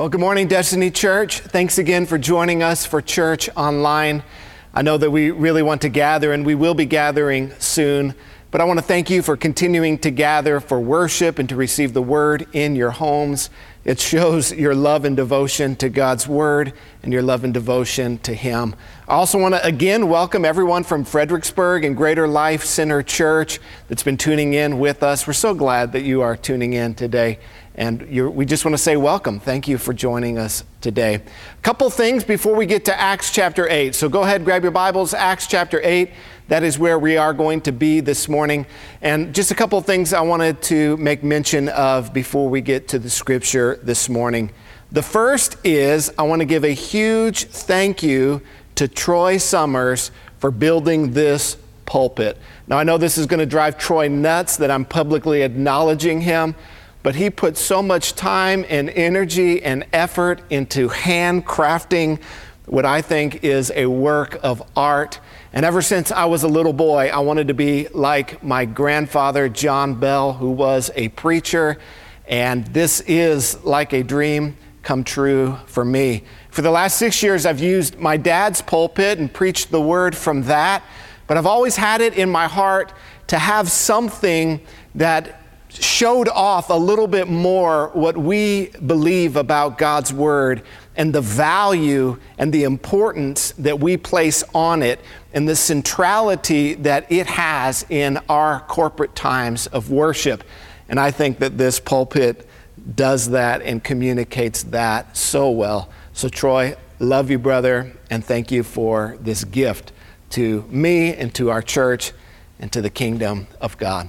Well, good morning, Destiny Church. Thanks again for joining us for church online. I know that we really want to gather, and we will be gathering soon. But I want to thank you for continuing to gather for worship and to receive the word in your homes. It shows your love and devotion to God's word and your love and devotion to Him. I also want to again welcome everyone from Fredericksburg and Greater Life Center Church that's been tuning in with us. We're so glad that you are tuning in today. And we just want to say welcome. Thank you for joining us today. A couple things before we get to Acts chapter 8. So go ahead, grab your Bibles, Acts chapter 8. That is where we are going to be this morning. And just a couple things I wanted to make mention of before we get to the scripture this morning. The first is I want to give a huge thank you to Troy Summers for building this pulpit. Now, I know this is going to drive Troy nuts that I'm publicly acknowledging him but he put so much time and energy and effort into handcrafting what I think is a work of art. And ever since I was a little boy, I wanted to be like my grandfather, John Bell, who was a preacher. And this is like a dream come true for me. For the last six years, I've used my dad's pulpit and preached the word from that. But I've always had it in my heart to have something that showed off a little bit more what we believe about God's Word and the value and the importance that we place on it and the centrality that it has in our corporate times of worship. And I think that this pulpit does that and communicates that so well. So, Troy, love you, brother, and thank you for this gift to me and to our church and to the kingdom of God.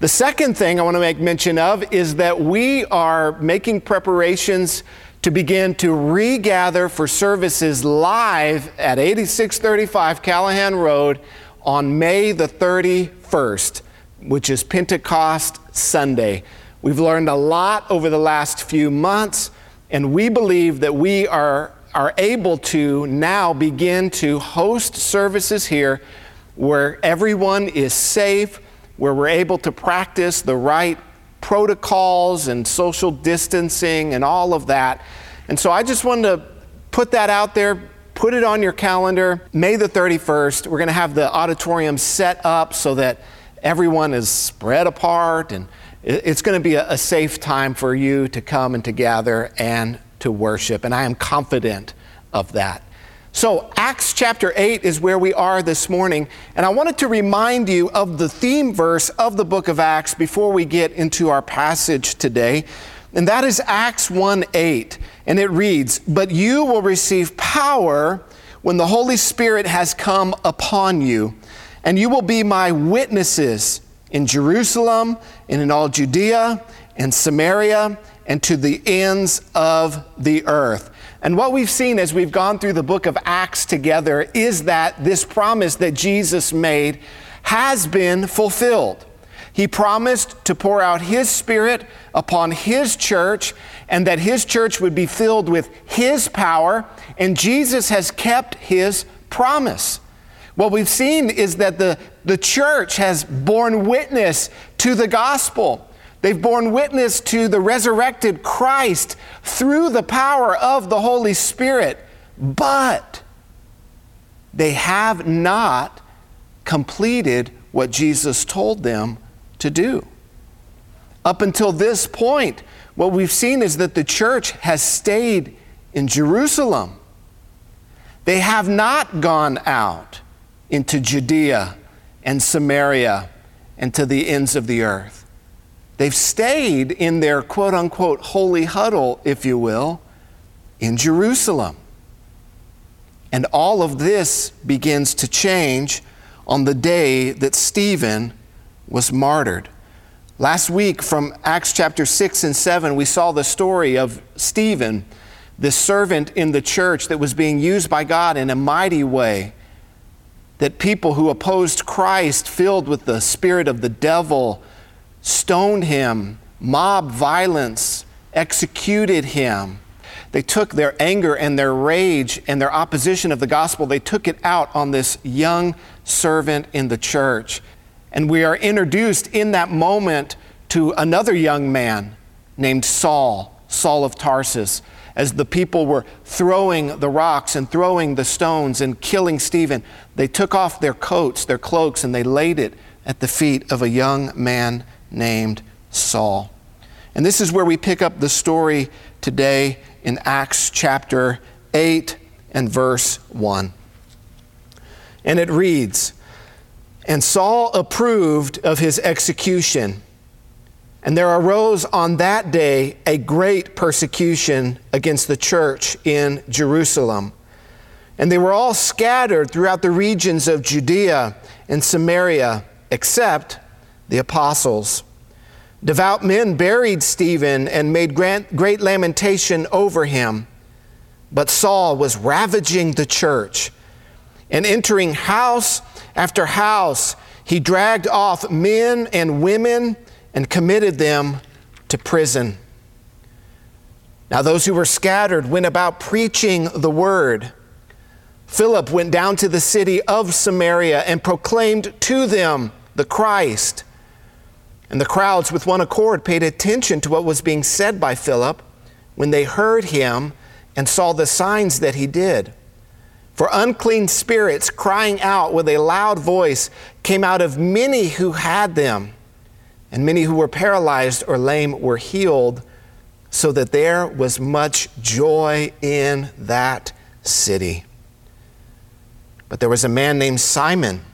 The second thing I want to make mention of is that we are making preparations to begin to regather for services live at 8635 Callahan Road on May the 31st, which is Pentecost Sunday. We've learned a lot over the last few months, and we believe that we are, are able to now begin to host services here where everyone is safe where we're able to practice the right protocols and social distancing and all of that. And so I just wanted to put that out there, put it on your calendar. May the 31st, we're going to have the auditorium set up so that everyone is spread apart and it's going to be a, safe time for you to come and to gather and to worship. And I am confident of that. So, Acts chapter 8 is where we are this morning, and I wanted to remind you of the theme verse of the book of Acts before we get into our passage today. And that is Acts 1 8. And it reads, But you will receive power when the Holy Spirit has come upon you, and you will be my witnesses in Jerusalem and in all Judea and Samaria and to the ends of the earth. And what we've seen as we've gone through the book of Acts together is that this promise that Jesus made has been fulfilled. He promised to pour out His Spirit upon His church and that His church would be filled with His power, and Jesus has kept His promise. What we've seen is that the, the church has borne witness to the gospel. They've borne witness to the resurrected Christ through the power of the Holy Spirit, but they have not completed what Jesus told them to do. Up until this point, what we've seen is that the church has stayed in Jerusalem. They have not gone out into Judea and Samaria and to the ends of the earth. They've stayed in their quote unquote holy huddle, if you will, in Jerusalem. And all of this begins to change on the day that Stephen was martyred. Last week from Acts chapter 6 and 7, we saw the story of Stephen, this servant in the church that was being used by God in a mighty way. That people who opposed Christ, filled with the spirit of the devil, stoned him, mob violence executed him. They took their anger and their rage and their opposition of the gospel, they took it out on this young servant in the church. And we are introduced in that moment to another young man named Saul. Saul of Tarsus, as the people were throwing the rocks and throwing the stones and killing Stephen, they took off their coats, their cloaks, and they laid it at the feet of a young man named Saul. And this is where we pick up the story today in Acts chapter 8 and verse 1. And it reads And Saul approved of his execution. And there arose on that day a great persecution against the church in Jerusalem. And they were all scattered throughout the regions of Judea and Samaria, except the apostles. Devout men buried Stephen and made great lamentation over him. But Saul was ravaging the church and entering house after house. He dragged off men and women and committed them to prison. Now, those who were scattered went about preaching the word. Philip went down to the city of Samaria and proclaimed to them the Christ. And the crowds, with one accord, paid attention to what was being said by Philip when they heard him and saw the signs that he did. For unclean spirits, crying out with a loud voice, came out of many who had them and many who were paralyzed or lame were healed, so that there was much joy in that city. But there was a man named Simon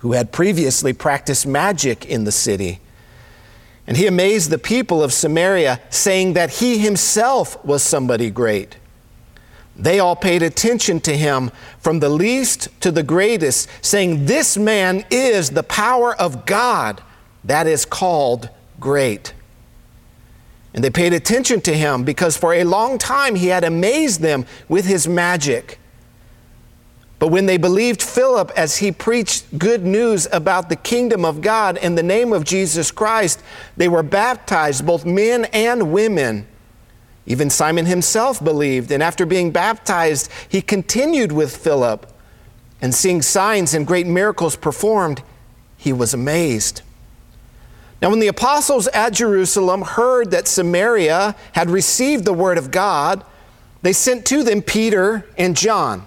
who had previously practiced magic in the city. And he amazed the people of Samaria, saying that he himself was somebody great. They all paid attention to him from the least to the greatest, saying, This man is the power of God that is called great. And they paid attention to him because for a long time he had amazed them with his magic. But when they believed Philip as he preached good news about the kingdom of God in the name of Jesus Christ, they were baptized, both men and women. Even Simon himself believed, and after being baptized, he continued with Philip. And seeing signs and great miracles performed, he was amazed. Now, when the apostles at Jerusalem heard that Samaria had received the word of God, they sent to them Peter and John,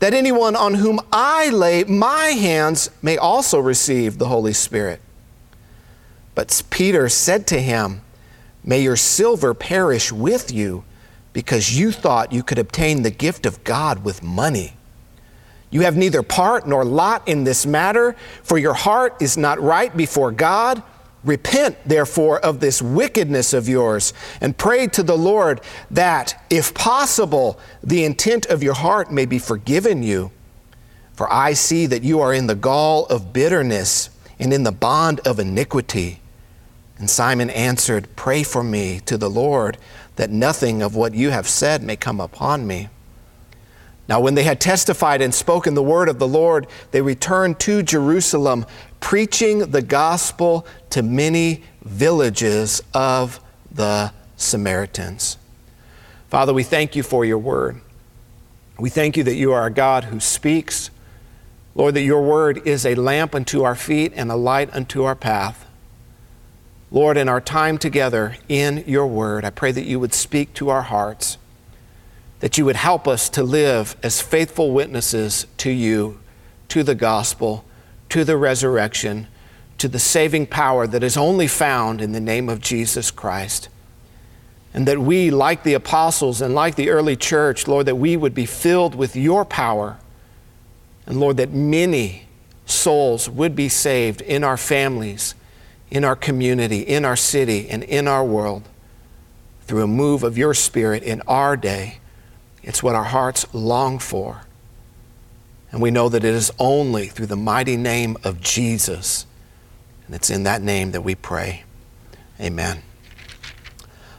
that anyone on whom I lay my hands may also receive the Holy Spirit. But Peter said to him, May your silver perish with you, because you thought you could obtain the gift of God with money. You have neither part nor lot in this matter, for your heart is not right before God. Repent, therefore, of this wickedness of yours, and pray to the Lord that, if possible, the intent of your heart may be forgiven you. For I see that you are in the gall of bitterness and in the bond of iniquity. And Simon answered, Pray for me to the Lord, that nothing of what you have said may come upon me. Now, when they had testified and spoken the word of the Lord, they returned to Jerusalem, preaching the gospel to many villages of the Samaritans. Father, we thank you for your word. We thank you that you are a God who speaks. Lord, that your word is a lamp unto our feet and a light unto our path. Lord, in our time together in your word, I pray that you would speak to our hearts that you would help us to live as faithful witnesses to you, to the gospel, to the resurrection, to the saving power that is only found in the name of Jesus Christ. And that we, like the apostles and like the early church, Lord, that we would be filled with your power. And Lord, that many souls would be saved in our families, in our community, in our city, and in our world through a move of your Spirit in our day. It's what our hearts long for. And we know that it is only through the mighty name of Jesus. And it's in that name that we pray. Amen.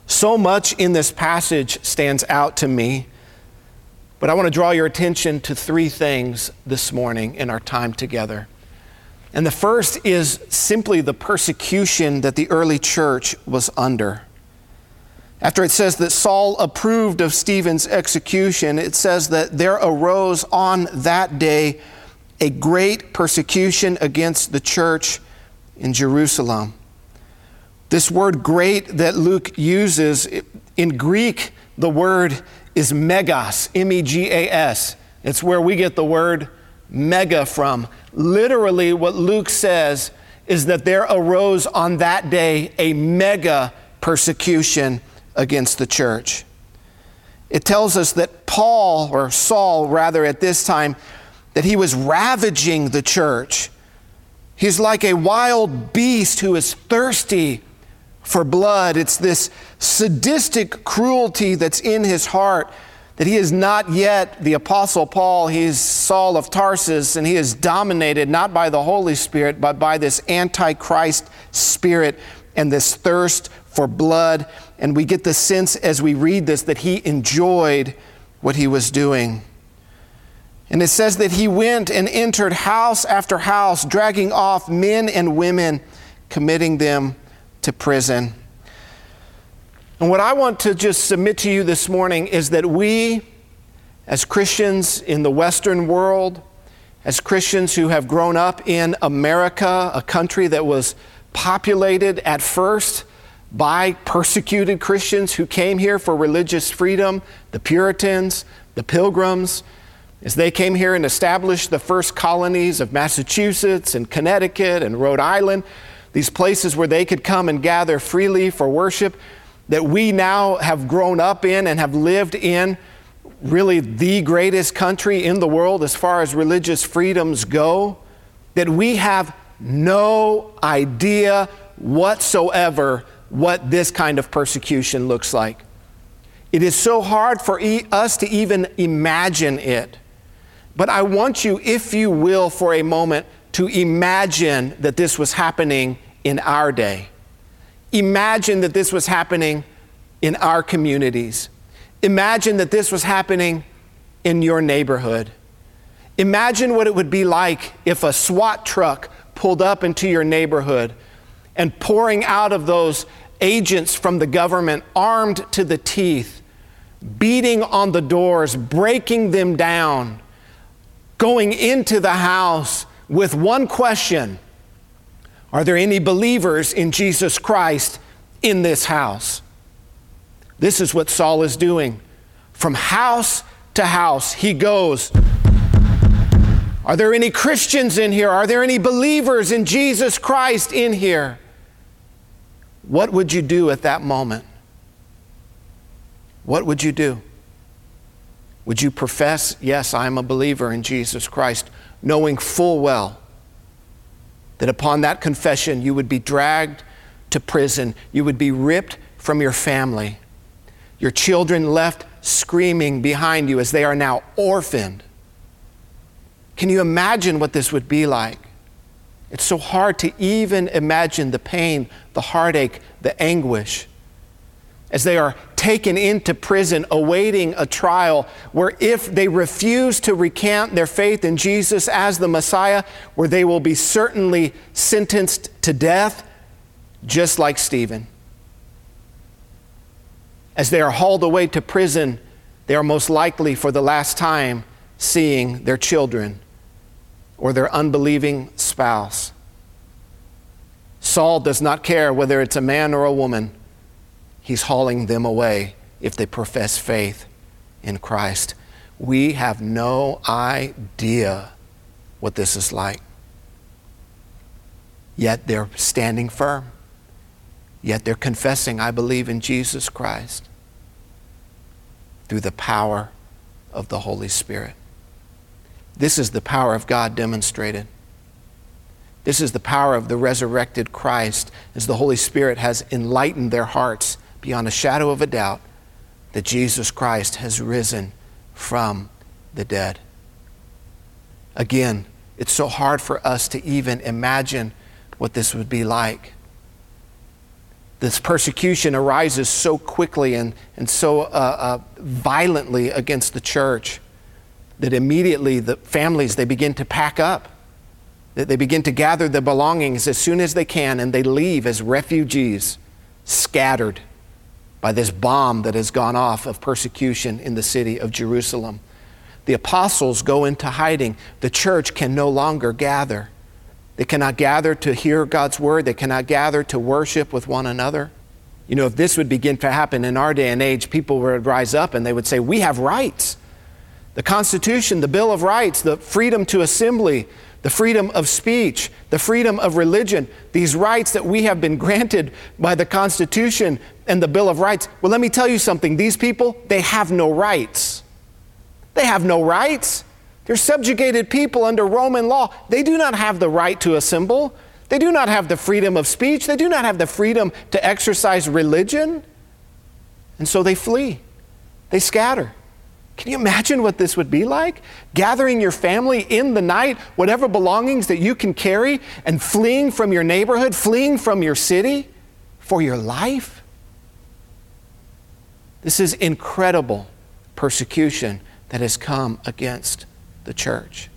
So much in this passage stands out to me But I want to draw your attention to three things this morning in our time together. And the first is simply the persecution that the early church was under. After it says that Saul approved of Stephen's execution, it says that there arose on that day a great persecution against the church in Jerusalem. This word great that Luke uses in Greek, the word is megas, M E G A S. It's where we get the word mega from. Literally, what Luke says is that there arose on that day a mega persecution against the church. It tells us that Paul, or Saul rather, at this time, that he was ravaging the church. He's like a wild beast who is thirsty for blood. It's this sadistic cruelty that's in his heart that he is not yet the Apostle Paul. He's Saul of Tarsus, and he is dominated not by the Holy Spirit, but by this Antichrist spirit and this thirst for blood. And we get the sense as we read this that he enjoyed what he was doing. And it says that he went and entered house after house, dragging off men and women, committing them to prison. And what I want to just submit to you this morning is that we, as Christians in the Western world, as Christians who have grown up in America, a country that was populated at first by persecuted Christians who came here for religious freedom, the Puritans, the Pilgrims, as they came here and established the first colonies of Massachusetts and Connecticut and Rhode Island, these places where they could come and gather freely for worship that we now have grown up in and have lived in really the greatest country in the world as far as religious freedoms go, that we have no idea whatsoever what this kind of persecution looks like. It is so hard for e- us to even imagine it. But I want you, if you will, for a moment, to imagine that this was happening in our day. Imagine that this was happening in our communities. Imagine that this was happening in your neighborhood. Imagine what it would be like if a SWAT truck pulled up into your neighborhood and pouring out of those agents from the government, armed to the teeth, beating on the doors, breaking them down, going into the house with one question are there any believers in Jesus Christ in this house? This is what Saul is doing. From house to house, he goes. Are there any Christians in here? Are there any believers in Jesus Christ in here? What would you do at that moment? What would you do? Would you profess, Yes, I'm a believer in Jesus Christ, knowing full well that upon that confession you would be dragged to prison, you would be ripped from your family, your children left screaming behind you as they are now orphaned. Can you imagine what this would be like? It's so hard to even imagine the pain, the heartache, the anguish as they are taken into prison awaiting a trial where if they refuse to recant their faith in Jesus as the Messiah, where they will be certainly sentenced to death, just like Stephen. As they are hauled away to prison, they are most likely for the last time seeing their children or their unbelieving spouse. Saul does not care whether it's a man or a woman he's hauling them away if they profess faith in Christ. We have no idea what this is like. Yet they're standing firm. Yet they're confessing, I believe in Jesus Christ through the power of the Holy Spirit. This is the power of God demonstrated. This is the power of the resurrected Christ as the Holy Spirit has enlightened their hearts beyond a shadow of a doubt that Jesus Christ has risen from the dead. Again, it's so hard for us to even imagine what this would be like. This persecution arises so quickly and, and so uh, uh, violently against the church. That immediately the families they begin to pack up that they begin to gather their belongings as soon as they can and they leave as refugees scattered by this bomb that has gone off of persecution in the city of Jerusalem. The apostles go into hiding. The church can no longer gather. They cannot gather to hear God's word, they cannot gather to worship with one another. You know, if this would begin to happen in our day and age, people would rise up and they would say, We have rights. The Constitution, the Bill of Rights, the freedom to assembly, the freedom of speech, the freedom of religion, these rights that we have been granted by the Constitution and the Bill of Rights. Well, let me tell you something. These people, they have no rights. They have no rights. They're subjugated people under Roman law. They do not have the right to assemble. They do not have the freedom of speech. They do not have the freedom to exercise religion. And so they flee, they scatter. Can you imagine what this would be like? Gathering your family in the night, whatever belongings that you can carry, and fleeing from your neighborhood, fleeing from your city for your life? This is incredible persecution that has come against the church.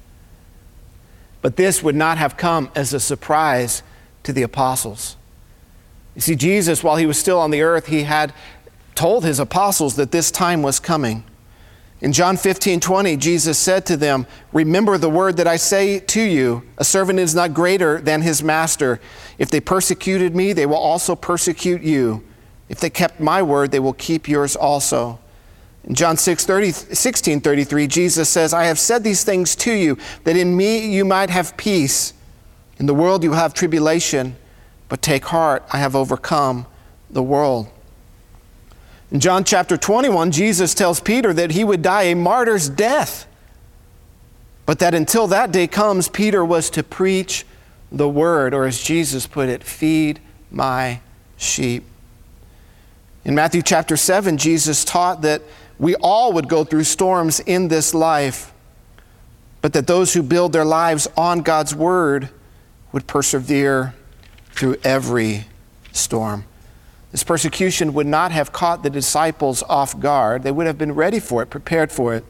But this would not have come as a surprise to the apostles. You see, Jesus, while he was still on the earth, he had told his apostles that this time was coming. In John 15, 20, Jesus said to them, Remember the word that I say to you a servant is not greater than his master. If they persecuted me, they will also persecute you. If they kept my word, they will keep yours also. In John 6, 30, 16, 33, Jesus says, I have said these things to you, that in me you might have peace. In the world you have tribulation, but take heart, I have overcome the world. In John chapter 21, Jesus tells Peter that he would die a martyr's death, but that until that day comes, Peter was to preach the word, or as Jesus put it, feed my sheep. In Matthew chapter 7, Jesus taught that we all would go through storms in this life, but that those who build their lives on God's word would persevere through every storm. This persecution would not have caught the disciples off guard. They would have been ready for it, prepared for it,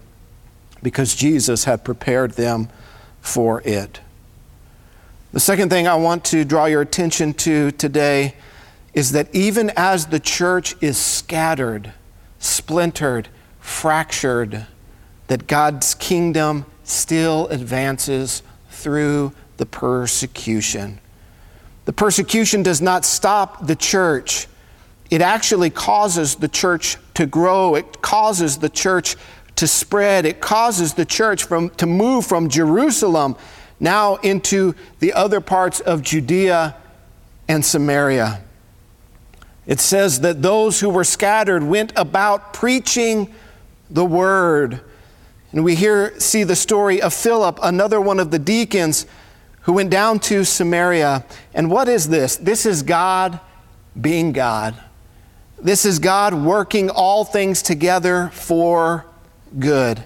because Jesus had prepared them for it. The second thing I want to draw your attention to today is that even as the church is scattered, splintered, fractured, that God's kingdom still advances through the persecution. The persecution does not stop the church it actually causes the church to grow. It causes the church to spread. It causes the church from, to move from Jerusalem now into the other parts of Judea and Samaria. It says that those who were scattered went about preaching the word. And we here see the story of Philip, another one of the deacons who went down to Samaria. And what is this? This is God being God. This is God working all things together for good.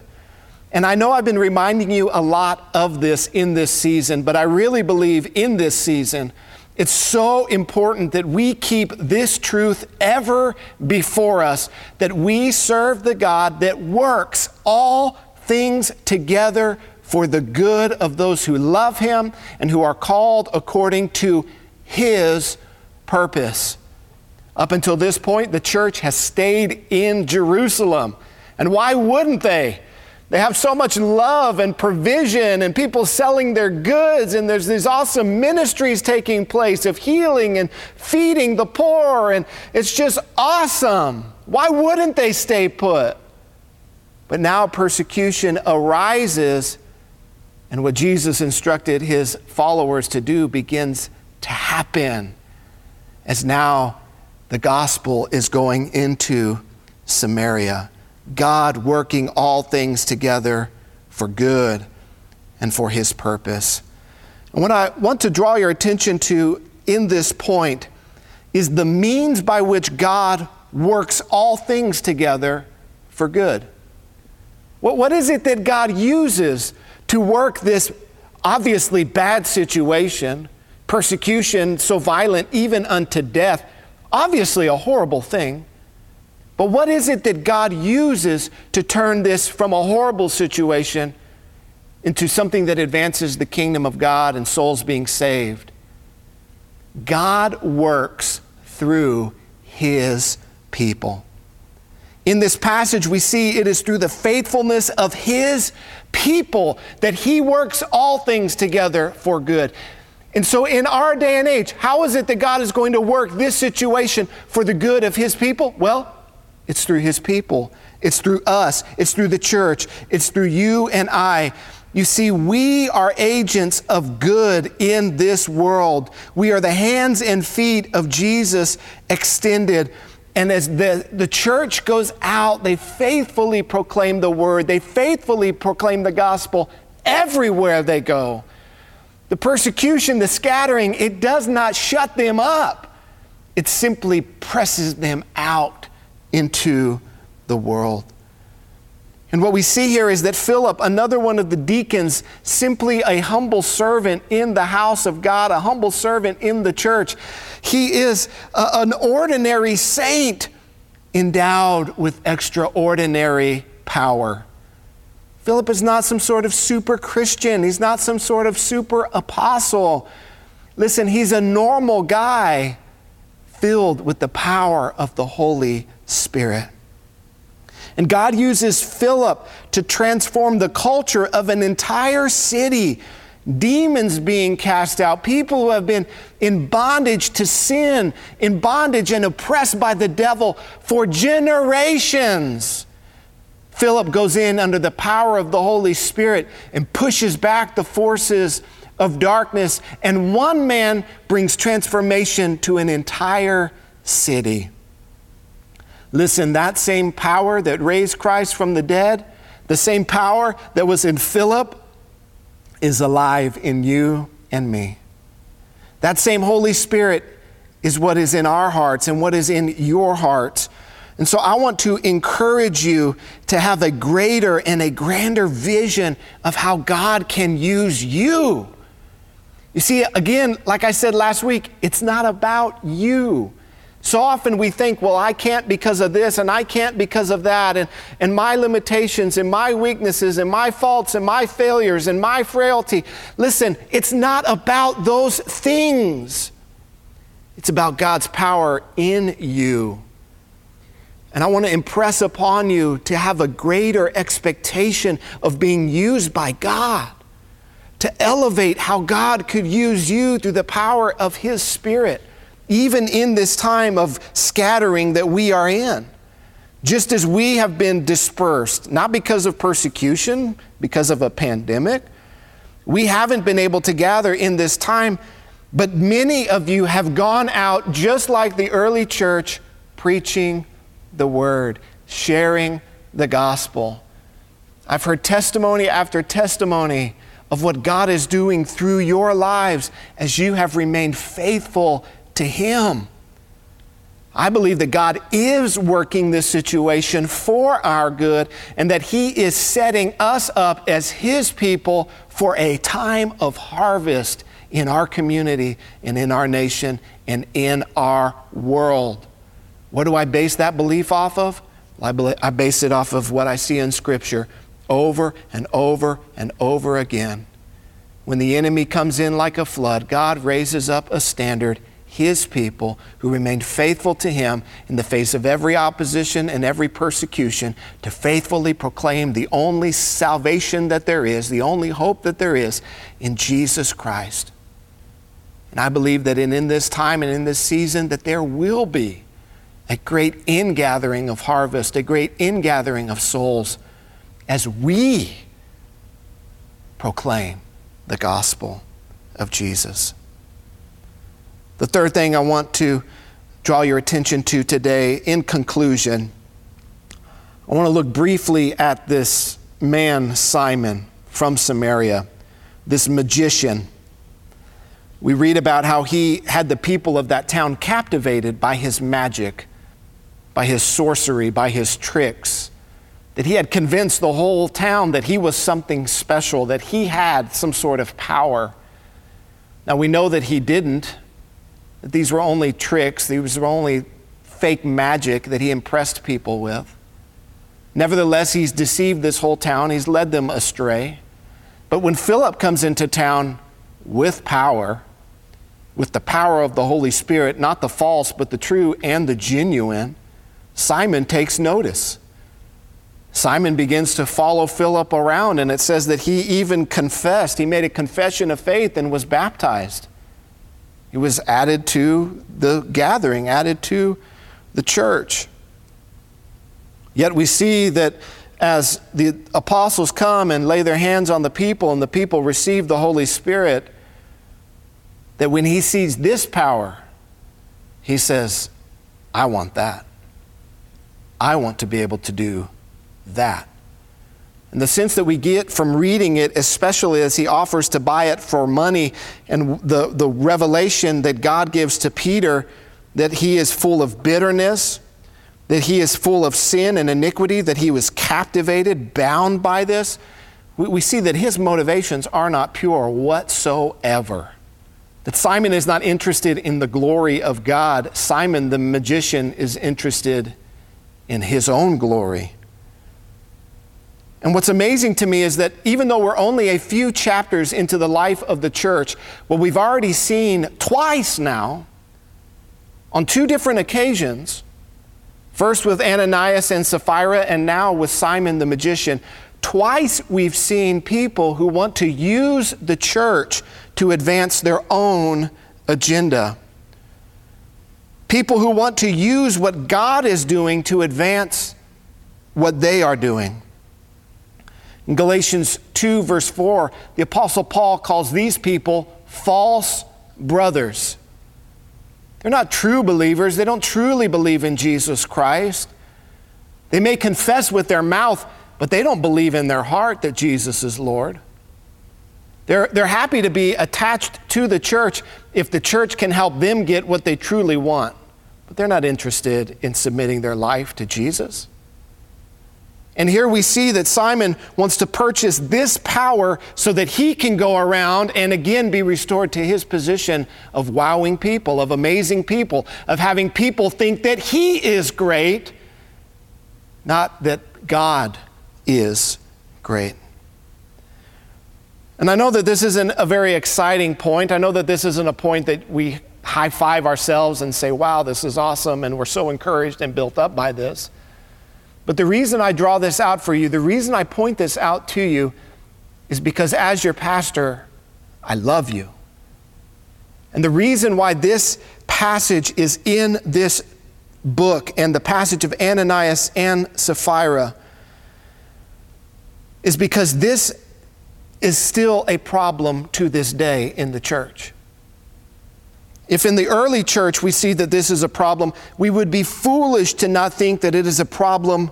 And I know I've been reminding you a lot of this in this season, but I really believe in this season, it's so important that we keep this truth ever before us that we serve the God that works all things together for the good of those who love Him and who are called according to His purpose. Up until this point, the church has stayed in Jerusalem. And why wouldn't they? They have so much love and provision and people selling their goods, and there's these awesome ministries taking place of healing and feeding the poor, and it's just awesome. Why wouldn't they stay put? But now persecution arises, and what Jesus instructed his followers to do begins to happen as now the gospel is going into Samaria. God working all things together for good and for his purpose. And what I want to draw your attention to in this point is the means by which God works all things together for good. What, what is it that God uses to work this obviously bad situation, persecution so violent even unto death? Obviously, a horrible thing. But what is it that God uses to turn this from a horrible situation into something that advances the kingdom of God and souls being saved? God works through his people. In this passage, we see it is through the faithfulness of his people that he works all things together for good. And so, in our day and age, how is it that God is going to work this situation for the good of his people? Well, it's through his people, it's through us, it's through the church, it's through you and I. You see, we are agents of good in this world. We are the hands and feet of Jesus extended. And as the, the church goes out, they faithfully proclaim the word, they faithfully proclaim the gospel everywhere they go. The persecution, the scattering, it does not shut them up, it simply presses them out into the world. And what we see here is that Philip, another one of the deacons, simply a humble servant in the house of God, a humble servant in the church, he is a, an ordinary saint endowed with extraordinary power. Philip is not some sort of super Christian, he's not some sort of super apostle. Listen, he's a normal guy filled with the power of the Holy Spirit. And God uses Philip to transform the culture of an entire city. Demons being cast out, people who have been in bondage to sin, in bondage and oppressed by the devil for generations. Philip goes in under the power of the Holy Spirit and pushes back the forces of darkness, and one man brings transformation to an entire city. Listen, that same power that raised Christ from the dead, the same power that was in Philip, is alive in you and me. That same Holy Spirit is what is in our hearts and what is in your heart. And so I want to encourage you to have a greater and a grander vision of how God can use you. You see, again, like I said last week, it's not about you. So often we think, well, I can't because of this and I can't because of that, and, and my limitations and my weaknesses and my faults and my failures and my frailty. Listen, it's not about those things, it's about God's power in you. And I want to impress upon you to have a greater expectation of being used by God, to elevate how God could use you through the power of His Spirit even in this time of scattering that we are in. Just as we have been dispersed, not because of persecution, because of a pandemic, we haven't been able to gather in this time, but many of you have gone out just like the early church, preaching the word, sharing the gospel. I've heard testimony after testimony of what God is doing through your lives as you have remained faithful to Him. I believe that God is working this situation for our good and that He is setting us up as His people for a time of harvest in our community and in our nation and in our world. What do I base that belief off of? I base it off of what I see in Scripture over and over and over again. When the enemy comes in like a flood, God raises up a standard his people who remained faithful to him in the face of every opposition and every persecution to faithfully proclaim the only salvation that there is, the only hope that there is in Jesus Christ. And I believe that in, in this time and in this season that there will be a great ingathering of harvest, a great ingathering of souls as we proclaim the gospel of Jesus. The third thing I want to draw your attention to today, in conclusion, I want to look briefly at this man, Simon, from Samaria, this magician. We read about how he had the people of that town captivated by his magic, by his sorcery, by his tricks. That he had convinced the whole town that he was something special, that he had some sort of power. Now we know that he didn't that these were only tricks, these were only fake magic that he impressed people with. Nevertheless, he's deceived this whole town, he's led them astray. But when Philip comes into town with power, with the power of the Holy Spirit, not the false, but the true and the genuine, Simon takes notice. Simon begins to follow Philip around, and it says that he even confessed. He made a confession of faith and was baptized. He was added to the gathering, added to the church. Yet we see that as the apostles come and lay their hands on the people and the people receive the Holy Spirit, that when he sees this power, he says, I want that. I want to be able to do that. And the sense that we get from reading it, especially as he offers to buy it for money, and the, the revelation that God gives to Peter that he is full of bitterness, that he is full of sin and iniquity, that he was captivated, bound by this, we, we see that his motivations are not pure whatsoever. That Simon is not interested in the glory of God. Simon, the magician, is interested in his own glory. And what's amazing to me is that even though we're only a few chapters into the life of the church, what we've already seen twice now, on two different occasions, first with Ananias and Sapphira, and now with Simon the magician, twice we've seen people who want to use the church to advance their own agenda. People who want to use what God is doing to advance what they are doing. In Galatians 2, verse 4, the Apostle Paul calls these people false brothers. They're not true believers, they don't truly believe in Jesus Christ. They may confess with their mouth, but they don't believe in their heart that Jesus is Lord. They're, they're happy to be attached to the church if the church can help them get what they truly want, but they're not interested in submitting their life to Jesus. And here we see that Simon wants to purchase this power so that he can go around and again be restored to his position of wowing people, of amazing people, of having people think that he is great, not that God is great. And I know that this isn't a very exciting point. I know that this isn't a point that we high five ourselves and say, wow, this is awesome, and we're so encouraged and built up by this. But the reason I draw this out for you, the reason I point this out to you, is because as your pastor, I love you. And the reason why this passage is in this book and the passage of Ananias and Sapphira is because this is still a problem to this day in the church. If in the early church we see that this is a problem, we would be foolish to not think that it is a problem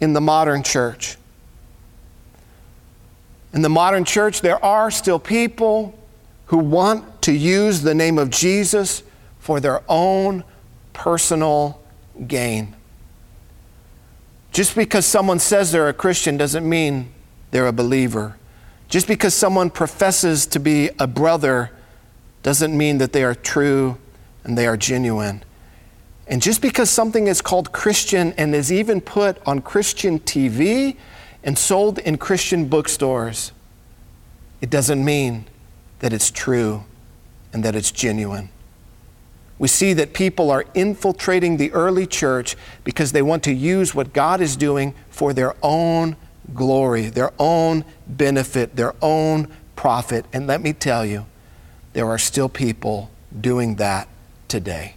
in the modern church. In the modern church, there are still people who want to use the name of Jesus for their own personal gain. Just because someone says they're a Christian doesn't mean they're a believer. Just because someone professes to be a brother doesn't mean that they are true and they are genuine. And just because something is called Christian and is even put on Christian TV and sold in Christian bookstores, it doesn't mean that it's true and that it's genuine. We see that people are infiltrating the early church because they want to use what God is doing for their own glory, their own benefit, their own profit. And let me tell you, there are still people doing that today.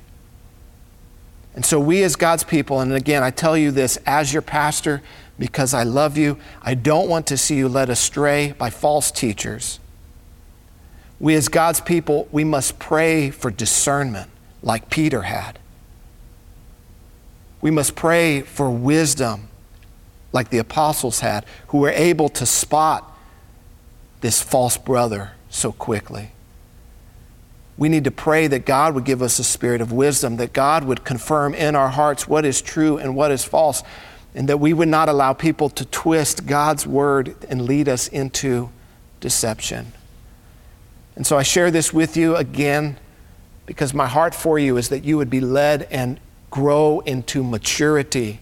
And so, we as God's people, and again, I tell you this as your pastor because I love you, I don't want to see you led astray by false teachers. We as God's people, we must pray for discernment like Peter had. We must pray for wisdom like the apostles had, who were able to spot this false brother so quickly. We need to pray that God would give us a spirit of wisdom, that God would confirm in our hearts what is true and what is false, and that we would not allow people to twist God's word and lead us into deception. And so I share this with you again because my heart for you is that you would be led and grow into maturity,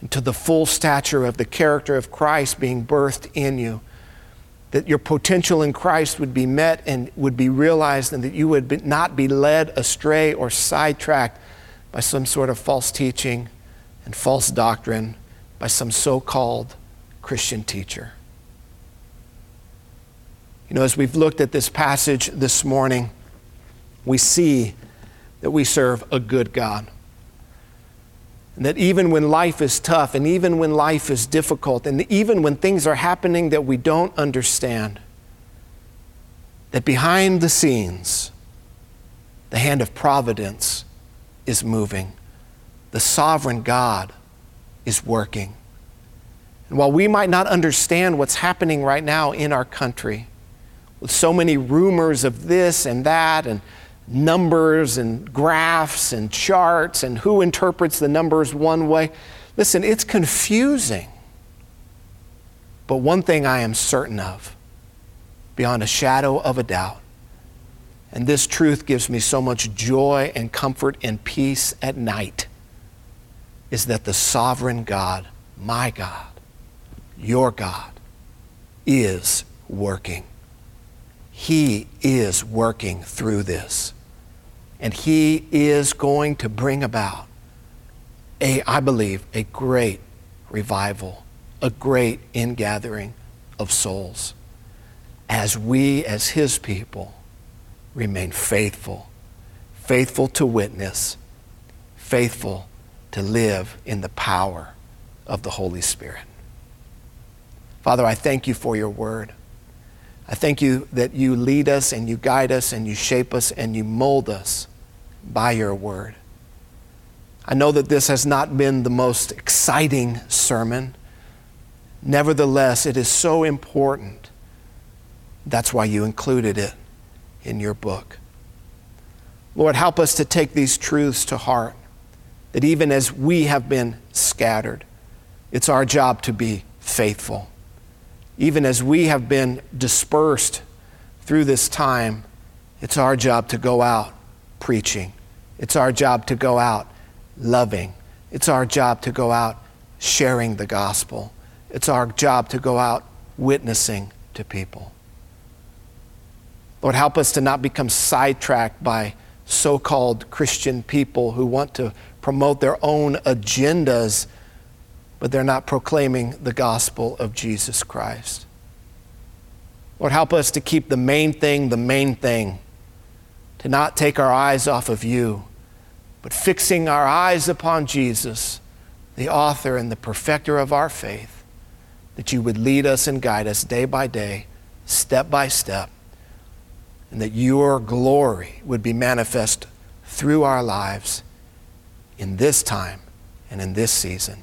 into the full stature of the character of Christ being birthed in you. That your potential in Christ would be met and would be realized, and that you would be, not be led astray or sidetracked by some sort of false teaching and false doctrine by some so called Christian teacher. You know, as we've looked at this passage this morning, we see that we serve a good God. That even when life is tough, and even when life is difficult, and even when things are happening that we don't understand, that behind the scenes, the hand of providence is moving. The sovereign God is working. And while we might not understand what's happening right now in our country, with so many rumors of this and that, and numbers and graphs and charts, and who interprets the numbers one way, listen, it's confusing. But one thing I am certain of, beyond a shadow of a doubt, and this truth gives me so much joy and comfort and peace at night, is that the sovereign God, my God, your God, is working. He is working through this. And He is going to bring about a, I believe, a great revival, a great ingathering of souls as we, as His people, remain faithful, faithful to witness, faithful to live in the power of the Holy Spirit. Father, I thank you for your word. I thank you that you lead us and you guide us and you shape us and you mold us by your word. I know that this has not been the most exciting sermon. Nevertheless, it is so important. That's why you included it in your book. Lord, help us to take these truths to heart, that even as we have been scattered, it's our job to be faithful. Even as we have been dispersed through this time, it's our job to go out preaching. It's our job to go out loving. It's our job to go out sharing the gospel. It's our job to go out witnessing to people. Lord, help us to not become sidetracked by so called Christian people who want to promote their own agendas, but they're not proclaiming the gospel of Jesus Christ. Lord, help us to keep the main thing the main thing, to not take our eyes off of you, but fixing our eyes upon Jesus, the author and the perfecter of our faith, that you would lead us and guide us day by day, step by step and that your glory would be manifest through our lives in this time and in this season.